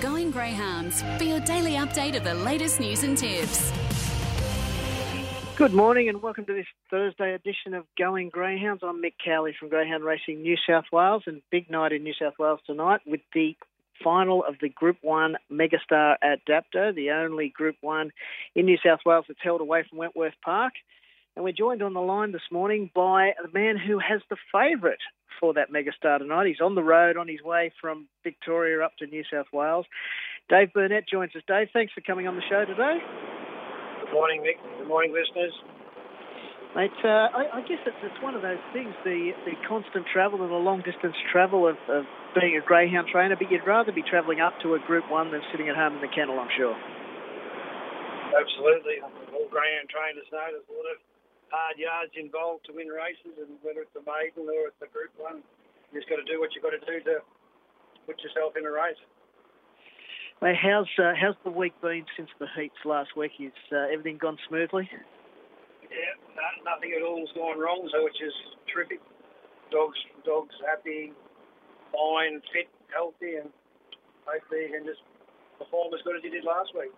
Going Greyhounds for your daily update of the latest news and tips. Good morning and welcome to this Thursday edition of Going Greyhounds. I'm Mick Cowley from Greyhound Racing New South Wales and big night in New South Wales tonight with the final of the Group 1 Megastar at Dapto, the only Group 1 in New South Wales that's held away from Wentworth Park. And we're joined on the line this morning by the man who has the favourite for that megastar tonight. He's on the road on his way from Victoria up to New South Wales. Dave Burnett joins us. Dave, thanks for coming on the show today. Good morning, Mick. Good morning, listeners. Mate, uh, I, I, guess it's, it's, one of those things, the, the constant travel and the long distance travel of, of being a greyhound trainer, but you'd rather be travelling up to a Group 1 than sitting at home in the kennel, I'm sure. Absolutely. All greyhound trainers know there's a lot of hard yards involved to win races, and whether it's a maiden or it's a Group One, you just got to do what you got to do to put yourself in a race. Well, how's uh, how's the week been since the heats last week? Is uh, everything gone smoothly? Yeah, no, nothing at all has gone wrong, so which is terrific. Dogs, dogs happy, fine, fit, healthy, and hopefully he can just perform as good as he did last week.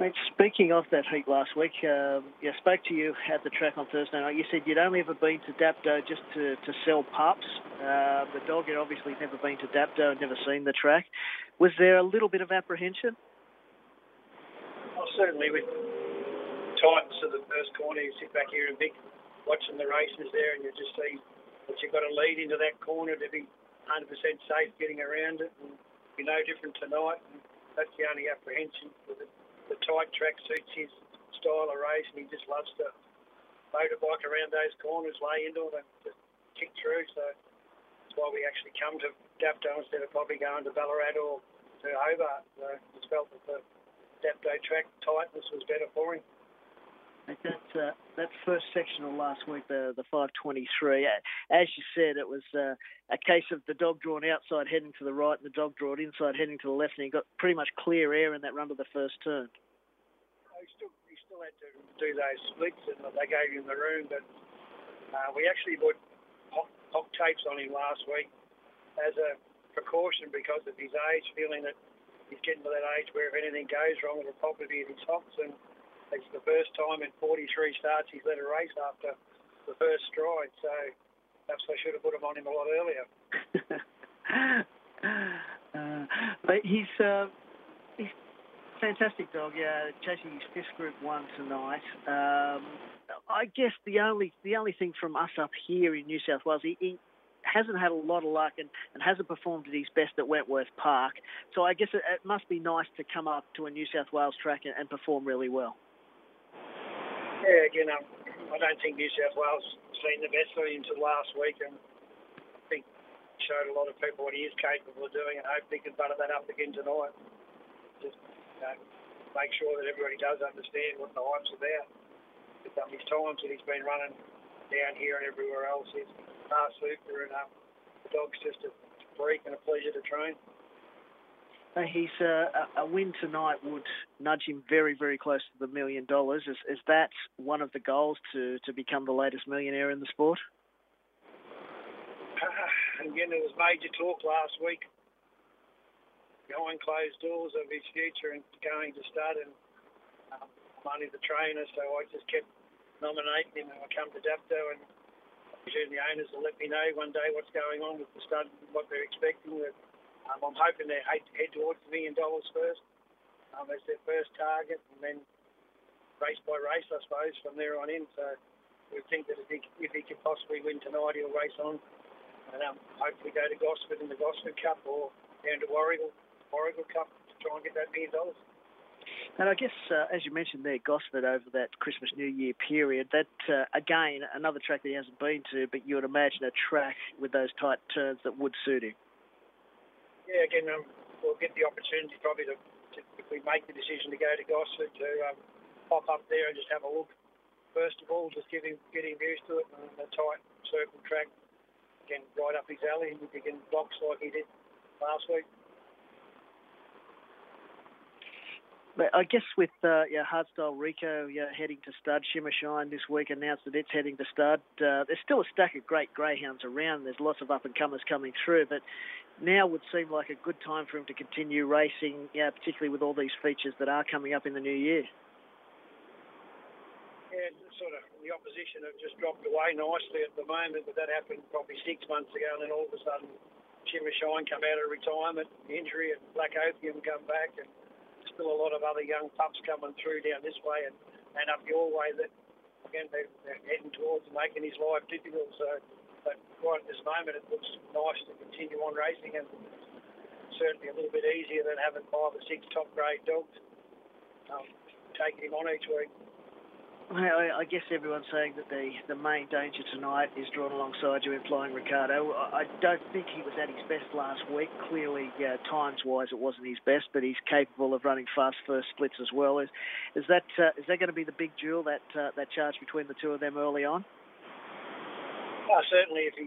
Mate, speaking of that heat last week, um, yeah, spoke to you at the track on Thursday night. You said you'd only ever been to Dapto just to, to sell pups. Uh, the dog had obviously never been to Dapto and never seen the track. Was there a little bit of apprehension? Well, certainly with Titans to the first corner, you sit back here and Vic watching the races there and you just see that you've got to lead into that corner to be 100% safe getting around it and be no different tonight. And that's the only apprehension with it the tight track suits his style of race, and he just loves to motorbike around those corners, lay into it, and just kick through. So that's why we actually come to Dapto instead of probably going to Ballarat or to Hobart. So just felt that the Dapto track tightness was better for him. That uh, that first sectional last week, the the 523, as you said, it was uh, a case of the dog drawn outside heading to the right and the dog drawn inside heading to the left, and he got pretty much clear air in that run to the first turn. He still he still had to do those splits, and they gave him the room. But uh, we actually put hot, hot tapes on him last week as a precaution because of his age, feeling that he's getting to that age where if anything goes wrong, it'll probably be in his hops and it's the first time in 43 starts he's led a race after the first stride. So perhaps I should have put him on him a lot earlier. uh, but he's uh, he's fantastic dog. Yeah, chasing his fifth Group One tonight. Um, I guess the only the only thing from us up here in New South Wales, he, he hasn't had a lot of luck and, and hasn't performed at his best at Wentworth Park. So I guess it, it must be nice to come up to a New South Wales track and, and perform really well. Yeah, again, um, I don't think New South Wales seen the best of him until last week, and I think showed a lot of people what he is capable of doing, and hopefully he can butter that up again tonight. Just know, make sure that everybody does understand what the hype's about. But, um, his times that he's been running down here and everywhere else is far super, and um, the dog's just a freak and a pleasure to train. Uh, he's uh, a win tonight would nudge him very, very close to the million dollars. Is, is that one of the goals to, to become the latest millionaire in the sport? Uh, again, there was major talk last week behind closed doors of his future and going to stud and um, money the trainer. So I just kept nominating him, and I come to Dapto and presume the owners will let me know one day what's going on with the stud, what they're expecting. Um, I'm hoping they head, towards the million dollars first um, as their first target, and then race by race, I suppose, from there on in. So we think that if he, if he can possibly win tonight, he'll race on and um, hopefully go to Gosford in the Gosford Cup or down to Warragul Cup to try and get that million dollars. And I guess, uh, as you mentioned there, Gosford over that Christmas New Year period, that uh, again another track that he hasn't been to, but you would imagine a track with those tight turns that would suit him yeah, again, um, we'll get the opportunity probably to, to, if we make the decision to go to Gosford, to um, pop up there and just have a look. First of all, just get him, get him used to it and the tight circle track, again, right up his alley, if he can box like he did last week. But I guess with uh, yeah, Hardstyle Rico yeah, heading to stud, Shima Shine this week announced that it's heading to stud. Uh, there's still a stack of great greyhounds around. There's lots of up and comers coming through, but now would seem like a good time for him to continue racing, yeah, particularly with all these features that are coming up in the new year. Yeah, sort of the opposition have just dropped away nicely at the moment, but that happened probably six months ago, and then all of a sudden, Shima Shine come out of retirement, injury, and Black Opium come back, and still a lot of other young pups coming through down this way and, and up your way that, again, they're, heading towards making his life difficult. So, but right at this moment, it looks nice to continue on racing and certainly a little bit easier than having five or six top grade dogs um, taking him on each week. I, I guess everyone's saying that the, the main danger tonight is drawn alongside you in Flying Ricardo. I don't think he was at his best last week. Clearly, uh, times-wise, it wasn't his best, but he's capable of running fast first splits as well. Is, is that uh, is that going to be the big duel that uh, that charge between the two of them early on? Oh, certainly, if he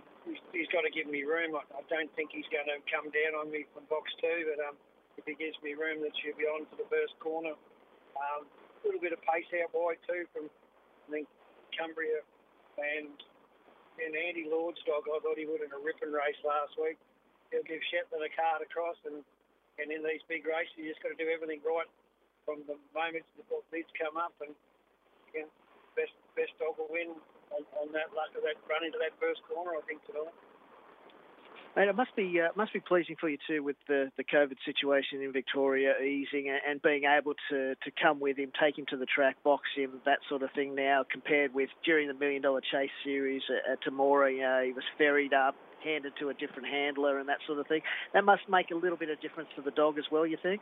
he's got to give me room. I, I don't think he's going to come down on me from box two, but um, if he gives me room, that should be on for the first corner. Um, a little bit of pace out wide too from I think Cumbria and and Andy Lord's dog. I thought he would in a ripping race last week. He'll give Shetland a card across, and and in these big races, you just got to do everything right from the moment the bids come up, and again, best best dog will win on, on that that run into that first corner. I think tonight. Mate, it must be uh, must be pleasing for you too with the, the COVID situation in Victoria easing and being able to, to come with him, take him to the track, box him, that sort of thing. Now compared with during the Million Dollar Chase series at, at Temora, you know, he was ferried up, handed to a different handler, and that sort of thing. That must make a little bit of difference to the dog as well. You think?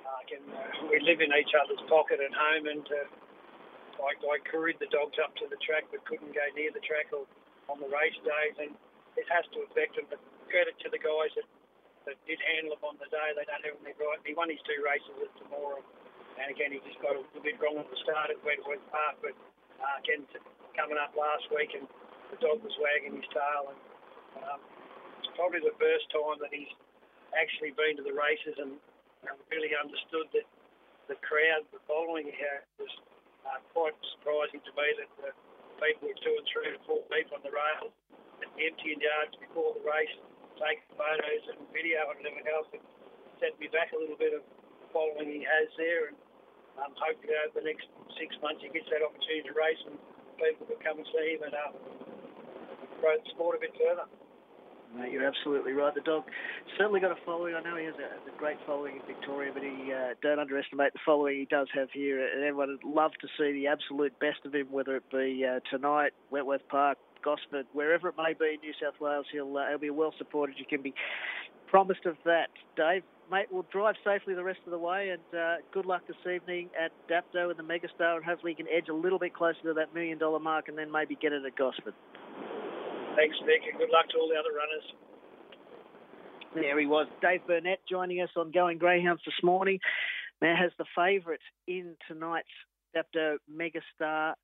Uh, uh, we live in each other's pocket at home, and uh, I, I carried the dogs up to the track, but couldn't go near the track or on the race days, and it has to affect him. But credit to the guys that, that did handle him on the day. They done everything right. He won his two races at Temora. And again, he just got a little bit wrong at the start at Wentworth Park. But uh, again, coming up last week and the dog was wagging his tail. And um, it's probably the first time that he's actually been to the races and, and really understood that the crowd, the following he had was uh, quite surprising to me that the people were two and three and four deep on the rails emptying yards before the race, taking photos and video and everything else. It set me back a little bit of following he has there. And um, hopefully over the next six months he gets that opportunity to race and people will come and see him and uh, grow the sport a bit further. Mate, you're absolutely right. The dog certainly got a following. I know he has a, a great following in Victoria, but he uh, don't underestimate the following he does have here. And everyone would love to see the absolute best of him, whether it be uh, tonight, Wentworth Park, Gosford, wherever it may be in New South Wales, he'll, uh, he'll be well supported. You can be promised of that, Dave. Mate, we'll drive safely the rest of the way, and uh, good luck this evening at Dapto and the Megastar, and hopefully you can edge a little bit closer to that million dollar mark, and then maybe get it at Gosford. Thanks, Nick, and good luck to all the other runners. There he was, Dave Burnett, joining us on Going Greyhounds this morning. Now has the favourite in tonight's Dapto Megastar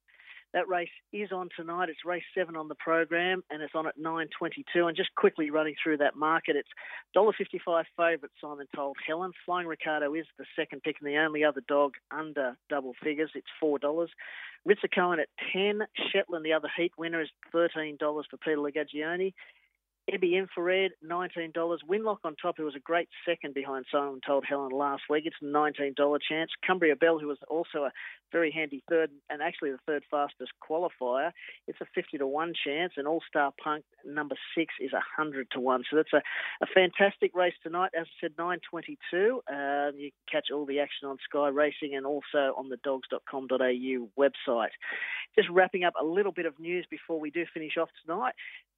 that race is on tonight. It's race seven on the program, and it's on at 9:22. And just quickly running through that market, it's $1.55 favourite Simon Told Helen. Flying Ricardo is the second pick and the only other dog under double figures. It's four dollars. Ritzer Cohen at 10. Shetland, the other heat winner, is $13 for Peter Lagogiane. Ebby Infrared, $19. Winlock on top, who was a great second behind Simon Told Helen last week. It's a $19 chance. Cumbria Bell, who was also a very handy third and actually the third fastest qualifier, it's a 50 to 1 chance. And All Star Punk, number six, is 100 to 1. So that's a, a fantastic race tonight. As I said, 922. Um, you can catch all the action on Sky Racing and also on the dogs.com.au website. Just wrapping up a little bit of news before we do finish off tonight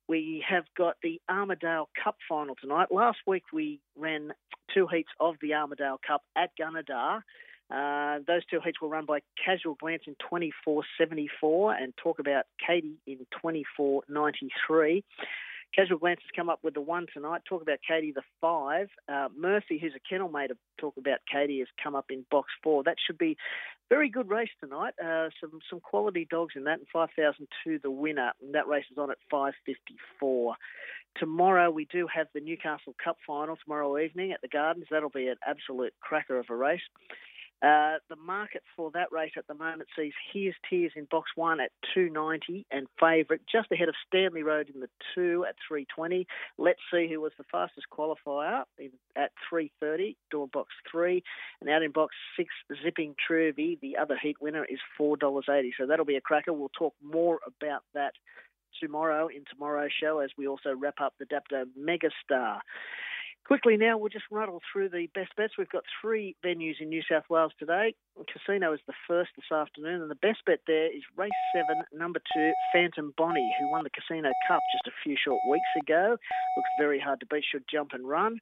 we have got the Armidale Cup final tonight. Last week we ran two heats of the Armidale Cup at Gunnedah. Uh, those two heats were run by Casual Glance in 24.74 and Talk About Katie in 24.93. Casual Glance has come up with the one tonight. Talk about Katie, the five. Uh, Murphy, who's a kennel mate of Talk about Katie, has come up in box four. That should be very good race tonight. Uh, some some quality dogs in that, and 5,000 to the winner. And that race is on at 5:54. Tomorrow we do have the Newcastle Cup final tomorrow evening at the Gardens. That'll be an absolute cracker of a race. Uh, the market for that race at the moment sees Here's Tears in box one at 290 and favourite just ahead of Stanley Road in the two at 320. Let's see who was the fastest qualifier in, at 330, door box three. And out in box six, Zipping Truvy, the other heat winner, is $4.80. So that'll be a cracker. We'll talk more about that tomorrow in tomorrow's show as we also wrap up the Dapto Megastar. Quickly now, we'll just rattle through the best bets. We've got three venues in New South Wales today. Casino is the first this afternoon, and the best bet there is race seven, number two, Phantom Bonnie, who won the Casino Cup just a few short weeks ago. Looks very hard to beat, should jump and run.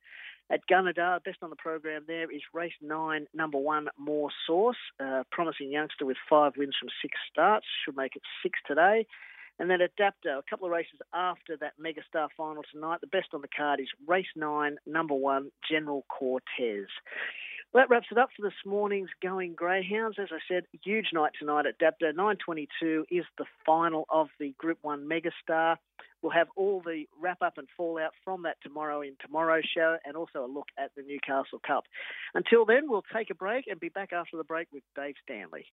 At Gunnedah, best on the program there is race nine, number one, More Source. uh, promising youngster with five wins from six starts, should make it six today. And then at a couple of races after that Megastar final tonight, the best on the card is race nine, number one, General Cortez. Well, that wraps it up for this morning's Going Greyhounds. As I said, huge night tonight at Dapto. 9.22 is the final of the Group 1 Megastar. We'll have all the wrap up and fallout from that tomorrow in tomorrow's show and also a look at the Newcastle Cup. Until then, we'll take a break and be back after the break with Dave Stanley.